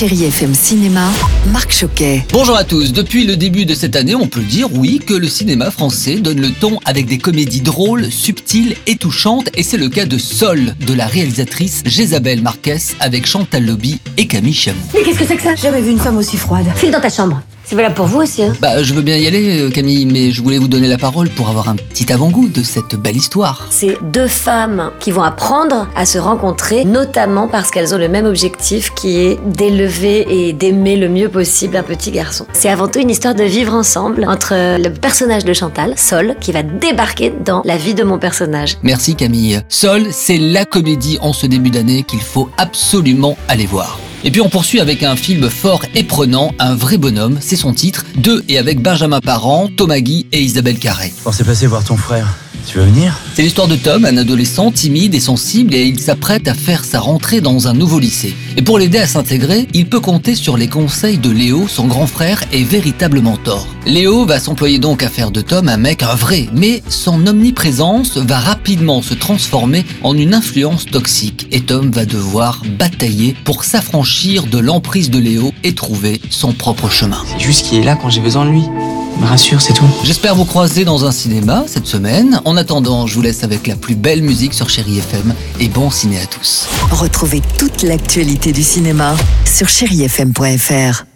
Chérie FM Cinéma, Marc Choquet. Bonjour à tous. Depuis le début de cette année, on peut dire oui que le cinéma français donne le ton avec des comédies drôles, subtiles et touchantes. Et c'est le cas de Sol, de la réalisatrice Jésabelle Marquez avec Chantal Lobby et Camille Chamou. Mais qu'est-ce que c'est que ça? Jamais vu une femme aussi froide. File dans ta chambre. C'est valable pour vous aussi, hein Bah, je veux bien y aller, euh, Camille, mais je voulais vous donner la parole pour avoir un petit avant-goût de cette belle histoire. C'est deux femmes qui vont apprendre à se rencontrer, notamment parce qu'elles ont le même objectif qui est d'élever et d'aimer le mieux possible un petit garçon. C'est avant tout une histoire de vivre ensemble entre le personnage de Chantal, Sol, qui va débarquer dans la vie de mon personnage. Merci Camille. Sol, c'est la comédie en ce début d'année qu'il faut absolument aller voir. Et puis on poursuit avec un film fort et prenant, Un vrai bonhomme, c'est son titre, Deux et avec Benjamin Parent, Thomas Guy et Isabelle Carré. On s'est passé voir ton frère? Tu veux venir? C'est l'histoire de Tom, un adolescent timide et sensible et il s'apprête à faire sa rentrée dans un nouveau lycée. Et pour l'aider à s'intégrer, il peut compter sur les conseils de Léo, son grand frère et véritable mentor. Léo va s'employer donc à faire de Tom un mec un vrai, mais son omniprésence va rapidement se transformer en une influence toxique et Tom va devoir batailler pour s'affranchir de l'emprise de Léo et trouver son propre chemin. C'est juste qu'il est là quand j'ai besoin de lui. Me rassure, c'est tout. J'espère vous croiser dans un cinéma cette semaine. En attendant, je vous laisse avec la plus belle musique sur Chéri FM et bon ciné à tous. Retrouvez toute l'actualité du cinéma sur chérifm.fr.